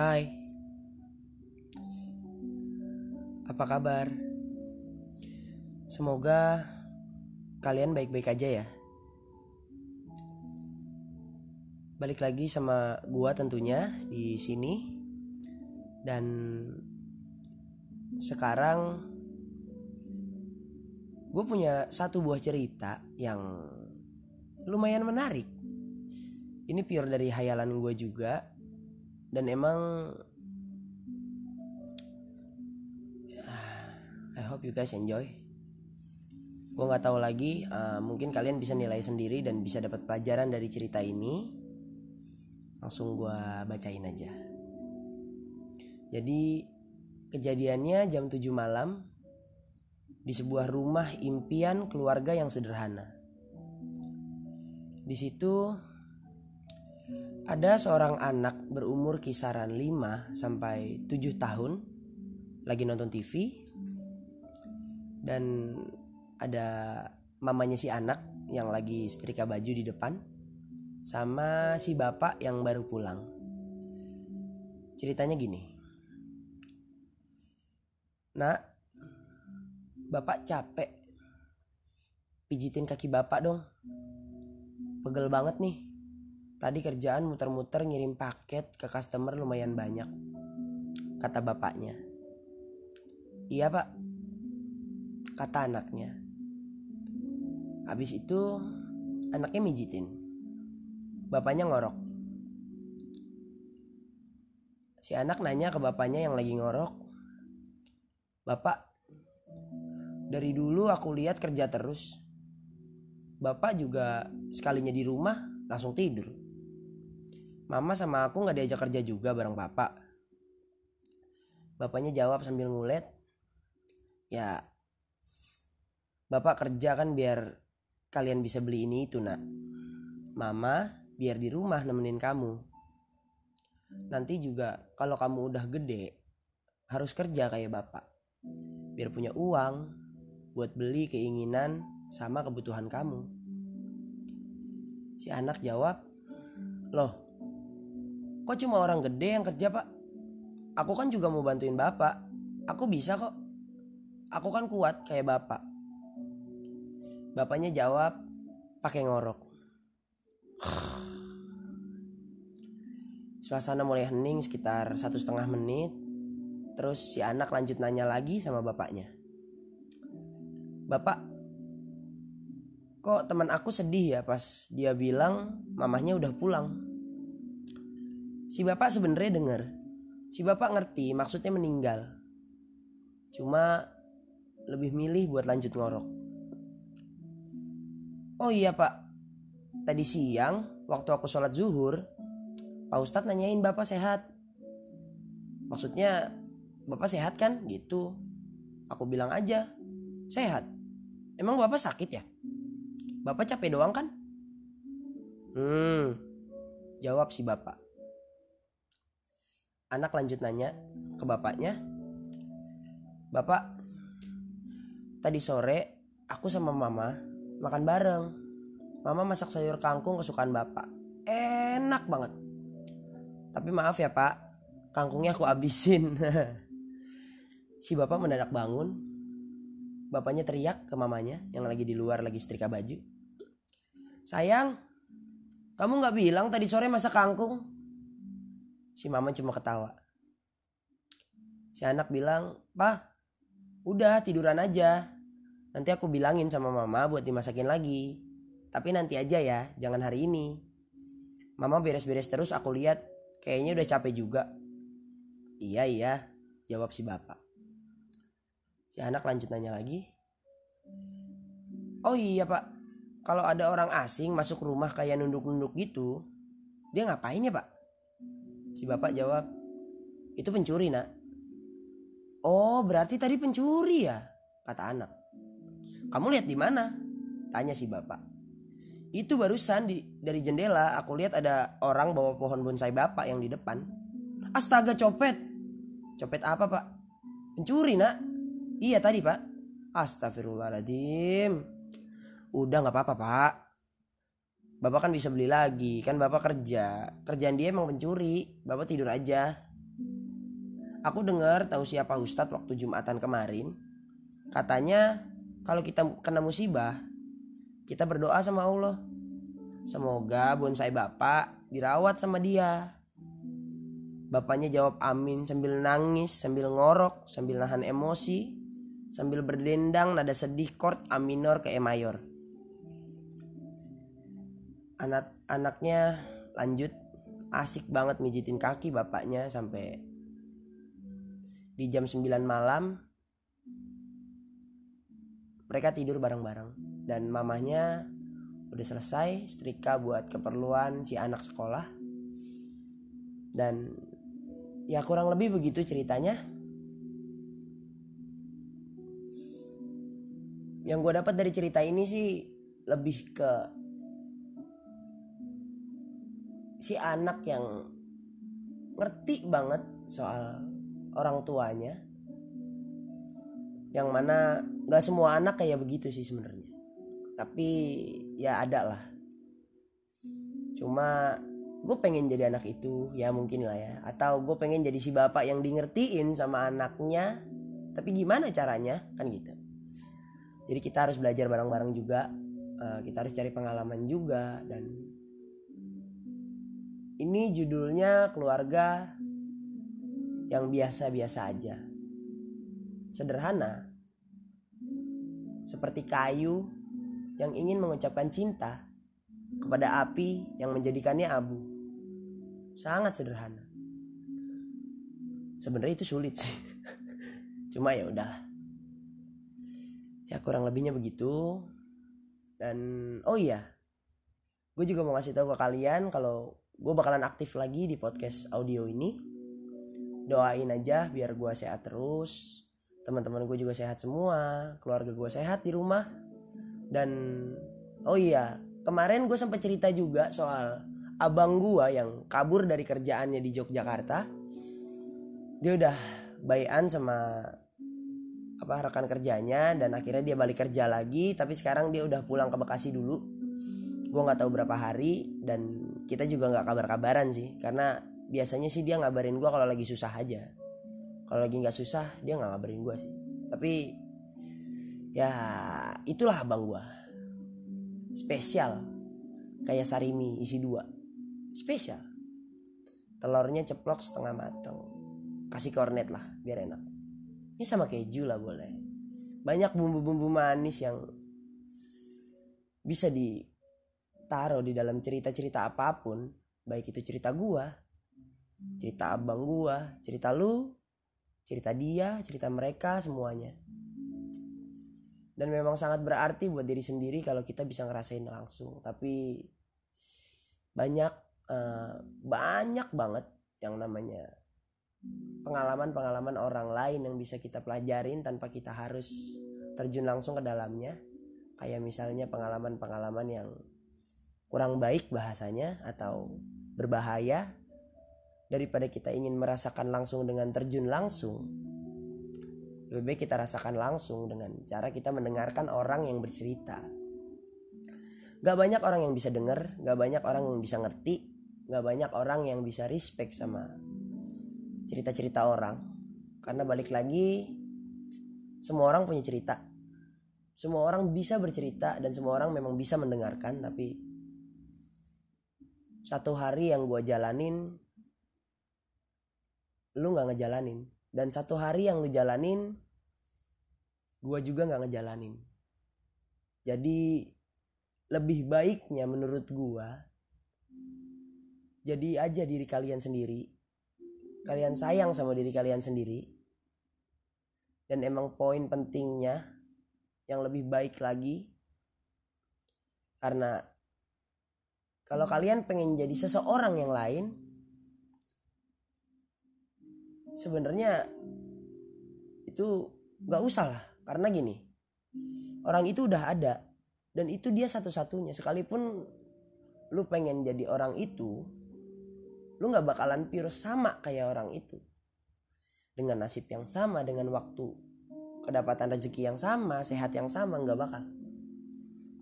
Hai. Apa kabar? Semoga kalian baik-baik aja ya. Balik lagi sama gua tentunya di sini. Dan sekarang gue punya satu buah cerita yang lumayan menarik. Ini pure dari hayalan gue juga dan emang I hope you guys enjoy. Gue nggak tahu lagi, uh, mungkin kalian bisa nilai sendiri dan bisa dapat pelajaran dari cerita ini. Langsung gue bacain aja. Jadi kejadiannya jam 7 malam di sebuah rumah impian keluarga yang sederhana. Di situ ada seorang anak berumur kisaran 5 sampai 7 tahun lagi nonton TV dan ada mamanya si anak yang lagi setrika baju di depan sama si bapak yang baru pulang. Ceritanya gini. Nak, bapak capek. Pijitin kaki bapak dong. Pegel banget nih. Tadi kerjaan muter-muter ngirim paket ke customer lumayan banyak. Kata bapaknya. Iya pak. Kata anaknya. Habis itu anaknya mijitin. Bapaknya ngorok. Si anak nanya ke bapaknya yang lagi ngorok. Bapak, dari dulu aku lihat kerja terus. Bapak juga sekalinya di rumah langsung tidur. Mama sama aku nggak diajak kerja juga bareng bapak. Bapaknya jawab sambil ngulet. Ya, bapak kerja kan biar kalian bisa beli ini itu nak. Mama biar di rumah nemenin kamu. Nanti juga kalau kamu udah gede harus kerja kayak bapak. Biar punya uang buat beli keinginan sama kebutuhan kamu. Si anak jawab, loh kok cuma orang gede yang kerja pak? Aku kan juga mau bantuin bapak. Aku bisa kok. Aku kan kuat kayak bapak. Bapaknya jawab pakai ngorok. Suasana mulai hening sekitar satu setengah menit. Terus si anak lanjut nanya lagi sama bapaknya. Bapak, kok teman aku sedih ya pas dia bilang mamahnya udah pulang. Si bapak sebenarnya denger. Si bapak ngerti maksudnya meninggal. Cuma lebih milih buat lanjut ngorok. Oh iya pak, tadi siang waktu aku sholat zuhur, Pak Ustadz nanyain bapak sehat. Maksudnya bapak sehat kan gitu. Aku bilang aja, sehat. Emang bapak sakit ya? Bapak capek doang kan? Hmm, jawab si bapak. Anak lanjut nanya ke bapaknya. Bapak, tadi sore aku sama mama makan bareng. Mama masak sayur kangkung kesukaan bapak. Enak banget. Tapi maaf ya pak, kangkungnya aku abisin. si bapak mendadak bangun. Bapaknya teriak ke mamanya yang lagi di luar lagi setrika baju. Sayang, kamu gak bilang tadi sore masak kangkung? Si mama cuma ketawa. Si anak bilang, Pak, udah tiduran aja. Nanti aku bilangin sama mama buat dimasakin lagi. Tapi nanti aja ya, jangan hari ini. Mama beres-beres terus aku lihat kayaknya udah capek juga. Iya iya, jawab si bapak. Si anak lanjut nanya lagi. Oh iya pak, kalau ada orang asing masuk rumah kayak nunduk-nunduk gitu, dia ngapain ya pak? Si bapak jawab, itu pencuri nak. Oh berarti tadi pencuri ya? Kata anak. Kamu lihat di mana? Tanya si bapak. Itu barusan di, dari jendela aku lihat ada orang bawa pohon bonsai bapak yang di depan. Astaga copet. Copet apa pak? Pencuri nak? Iya tadi pak. Astagfirullahaladzim. Udah nggak apa-apa pak. Bapak kan bisa beli lagi, kan bapak kerja. Kerjaan dia emang pencuri, bapak tidur aja. aku dengar tahu siapa Ustadz waktu Jumatan kemarin katanya kalau kita kena musibah kita berdoa sama Allah semoga bonsai bapak dirawat sama dia bapaknya jawab amin sambil nangis sambil ngorok sambil nahan emosi sambil berdendang nada sedih chord A minor ke E mayor anak anaknya lanjut asik banget mijitin kaki bapaknya sampai di jam 9 malam. Mereka tidur bareng-bareng dan mamahnya udah selesai setrika buat keperluan si anak sekolah. Dan ya kurang lebih begitu ceritanya. Yang gue dapat dari cerita ini sih lebih ke si anak yang ngerti banget soal orang tuanya. Yang mana nggak semua anak kayak begitu sih sebenarnya. Tapi ya ada lah. Cuma gue pengen jadi anak itu ya mungkin lah ya. Atau gue pengen jadi si bapak yang di ngertiin sama anaknya. Tapi gimana caranya? Kan gitu. Jadi kita harus belajar bareng-bareng juga. Uh, kita harus cari pengalaman juga dan ini judulnya keluarga yang biasa-biasa aja. Sederhana. Seperti kayu yang ingin mengucapkan cinta kepada api yang menjadikannya abu. Sangat sederhana. Sebenarnya itu sulit sih. Cuma ya udahlah. Ya kurang lebihnya begitu. Dan oh iya, gue juga mau ngasih tahu ke kalian kalau gue bakalan aktif lagi di podcast audio ini. Doain aja biar gue sehat terus. Teman-teman gue juga sehat semua. Keluarga gue sehat di rumah. Dan oh iya kemarin gue sempat cerita juga soal abang gue yang kabur dari kerjaannya di Yogyakarta. Dia udah bayan sama apa rekan kerjanya dan akhirnya dia balik kerja lagi. Tapi sekarang dia udah pulang ke Bekasi dulu gue nggak tahu berapa hari dan kita juga nggak kabar-kabaran sih karena biasanya sih dia ngabarin gue kalau lagi susah aja. Kalau lagi nggak susah dia nggak ngabarin gue sih. Tapi ya itulah abang gue spesial. Kayak sarimi isi dua. Spesial. Telurnya ceplok setengah matang kasih kornet lah biar enak. Ini sama keju lah boleh. Banyak bumbu-bumbu manis yang bisa di taruh di dalam cerita-cerita apa pun, baik itu cerita gua, cerita abang gua, cerita lu, cerita dia, cerita mereka semuanya. Dan memang sangat berarti buat diri sendiri kalau kita bisa ngerasain langsung. Tapi banyak uh, banyak banget yang namanya pengalaman-pengalaman orang lain yang bisa kita pelajarin tanpa kita harus terjun langsung ke dalamnya. Kayak misalnya pengalaman-pengalaman yang kurang baik bahasanya atau berbahaya daripada kita ingin merasakan langsung dengan terjun langsung lebih baik kita rasakan langsung dengan cara kita mendengarkan orang yang bercerita. Gak banyak orang yang bisa denger gak banyak orang yang bisa ngerti gak banyak orang yang bisa respect sama cerita-cerita orang. Karena balik lagi semua orang punya cerita. Semua orang bisa bercerita dan semua orang memang bisa mendengarkan tapi satu hari yang gue jalanin lu nggak ngejalanin. Dan satu hari yang lu jalanin gue juga nggak ngejalanin. Jadi lebih baiknya menurut gue jadi aja diri kalian sendiri. Kalian sayang sama diri kalian sendiri. Dan emang poin pentingnya yang lebih baik lagi karena kalau kalian pengen jadi seseorang yang lain, sebenarnya itu gak usah lah. Karena gini, orang itu udah ada dan itu dia satu-satunya. Sekalipun lu pengen jadi orang itu, lu gak bakalan pure sama kayak orang itu. Dengan nasib yang sama, dengan waktu kedapatan rezeki yang sama, sehat yang sama, gak bakal.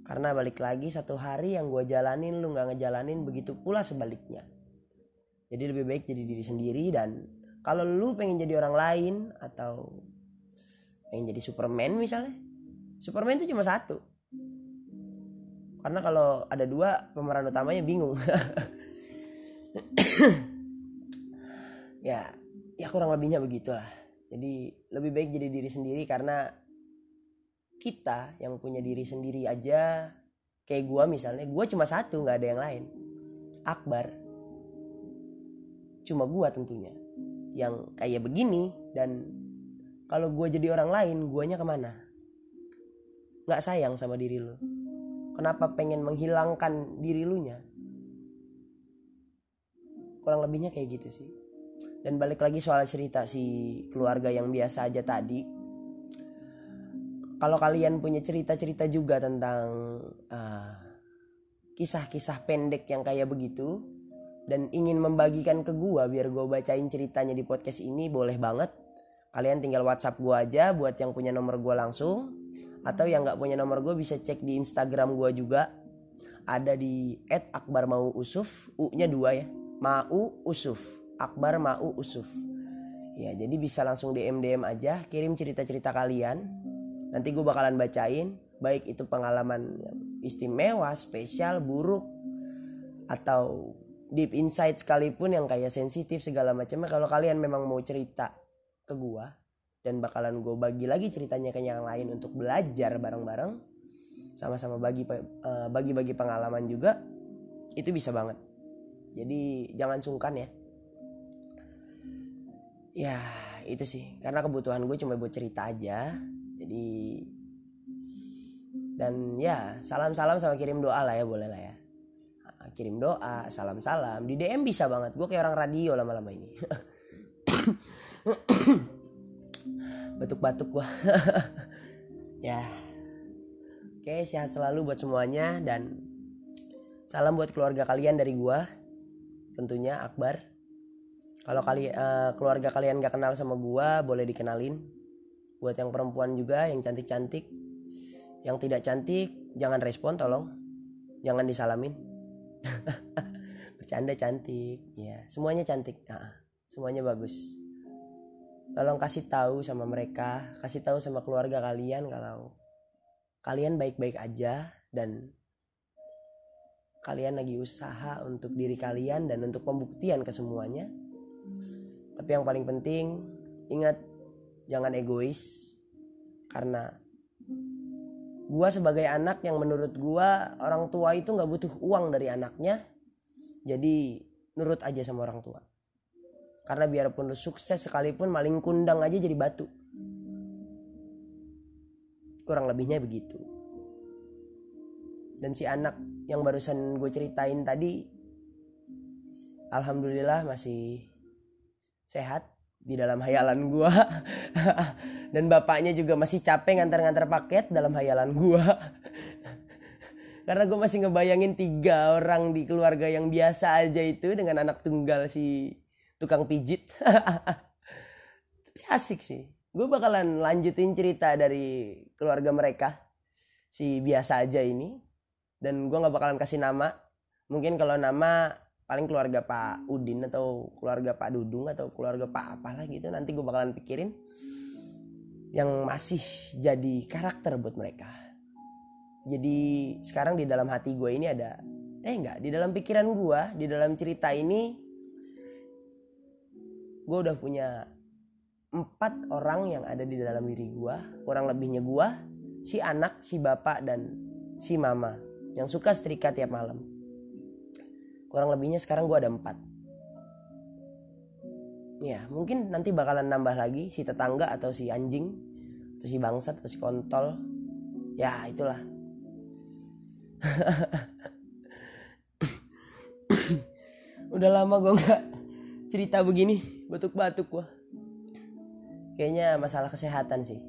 Karena balik lagi satu hari yang gue jalanin lu gak ngejalanin begitu pula sebaliknya. Jadi lebih baik jadi diri sendiri dan kalau lu pengen jadi orang lain atau pengen jadi Superman misalnya Superman itu cuma satu. Karena kalau ada dua pemeran utamanya bingung. Ya ya kurang lebihnya begitulah. Jadi lebih baik jadi diri sendiri karena kita yang punya diri sendiri aja. Kayak gua misalnya gua cuma satu nggak ada yang lain. Akbar. Cuma gua tentunya. Yang kayak begini dan kalau gua jadi orang lain guanya ke mana? Nggak sayang sama diri lu. Kenapa pengen menghilangkan diri lu nya? Kurang lebihnya kayak gitu sih. Dan balik lagi soal cerita si keluarga yang biasa aja tadi kalau kalian punya cerita-cerita juga tentang uh, kisah-kisah pendek yang kayak begitu dan ingin membagikan ke gua biar gua bacain ceritanya di podcast ini boleh banget. Kalian tinggal WhatsApp gua aja buat yang punya nomor gua langsung atau yang nggak punya nomor gue bisa cek di Instagram gua juga. Ada di @akbarmauusuf u-nya dua ya mau usuf akbar mau usuf ya jadi bisa langsung DM DM aja kirim cerita-cerita kalian nanti gue bakalan bacain baik itu pengalaman istimewa spesial buruk atau deep insight sekalipun yang kayak sensitif segala macamnya. Kalau kalian memang mau cerita ke gua dan bakalan gue bagi lagi ceritanya ke yang lain untuk belajar bareng-bareng sama-sama bagi eh, bagi-bagi pengalaman juga itu bisa banget. Jadi jangan sungkan ya. Ya itu sih. Karena kebutuhan gue cuma buat cerita aja jadi dan ya salam-salam sama kirim doa lah ya boleh lah ya. Kirim doa salam-salam. Di DM bisa banget gue kayak orang radio lama-lama ini. Batuk-batuk gue ya. Oke sehat selalu buat semuanya dan salam buat keluarga kalian dari gue tentunya Akbar. Kalau kali uh, keluarga kalian gak kenal sama gue boleh dikenalin buat yang perempuan juga yang cantik-cantik. Yang tidak cantik jangan respon tolong. Jangan disalamin. Bercanda cantik ya semuanya cantik nah, semuanya bagus. Tolong kasih tahu sama mereka kasih tahu sama keluarga kalian kalau kalian baik-baik aja dan kalian lagi usaha untuk diri kalian dan untuk pembuktian ke semuanya. Tapi yang paling penting ingat jangan egois karena gua sebagai anak yang menurut gua orang tua itu nggak butuh uang dari anaknya jadi nurut aja sama orang tua karena biarpun lu sukses sekalipun maling kundang aja jadi batu. Kurang lebihnya begitu. Dan si anak yang barusan gue ceritain tadi Alhamdulillah masih sehat di dalam hayalan gue dan bapaknya juga masih capek ngantar-ngantar paket dalam hayalan gue karena gue masih ngebayangin tiga orang di keluarga yang biasa aja itu dengan anak tunggal si tukang pijit. Tapi asik sih. Gue bakalan lanjutin cerita dari keluarga mereka si biasa aja ini. Dan gue nggak bakalan kasih nama. Mungkin kalau nama paling keluarga Pak Udin atau keluarga Pak Dudung atau keluarga Pak apalah gitu nanti gue bakalan pikirin yang masih jadi karakter buat mereka. Jadi sekarang di dalam hati gue ini ada eh enggak di dalam pikiran gue di dalam cerita ini gue udah punya empat orang yang ada di dalam diri gue kurang lebihnya gue si anak si bapak dan si mama yang suka setrika tiap malam kurang lebihnya sekarang gue ada empat. Ya mungkin nanti bakalan nambah lagi si tetangga atau si anjing atau si bangsat atau si kontol. Ya itulah. Udah lama gue nggak cerita begini batuk-batuk gua. Kayaknya masalah kesehatan sih.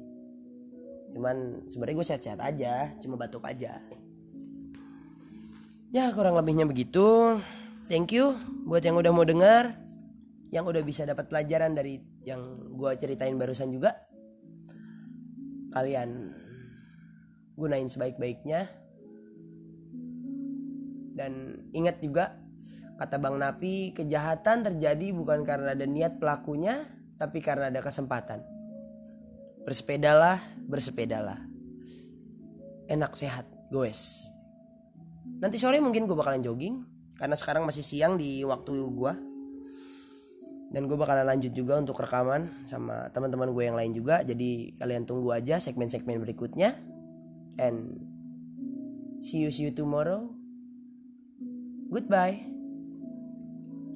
Cuman sebenarnya gue sehat-sehat aja cuma batuk aja ya kurang lebihnya begitu thank you buat yang udah mau dengar yang udah bisa dapat pelajaran dari yang gue ceritain barusan juga kalian gunain sebaik-baiknya dan ingat juga Kata Bang Napi, kejahatan terjadi bukan karena ada niat pelakunya, tapi karena ada kesempatan. Bersepedalah, bersepedalah. Enak sehat, goes. Nanti sore mungkin gue bakalan jogging, karena sekarang masih siang di waktu gue. Dan gue bakalan lanjut juga untuk rekaman sama teman-teman gue yang lain juga. Jadi kalian tunggu aja segmen-segmen berikutnya. And see you see you tomorrow. Goodbye.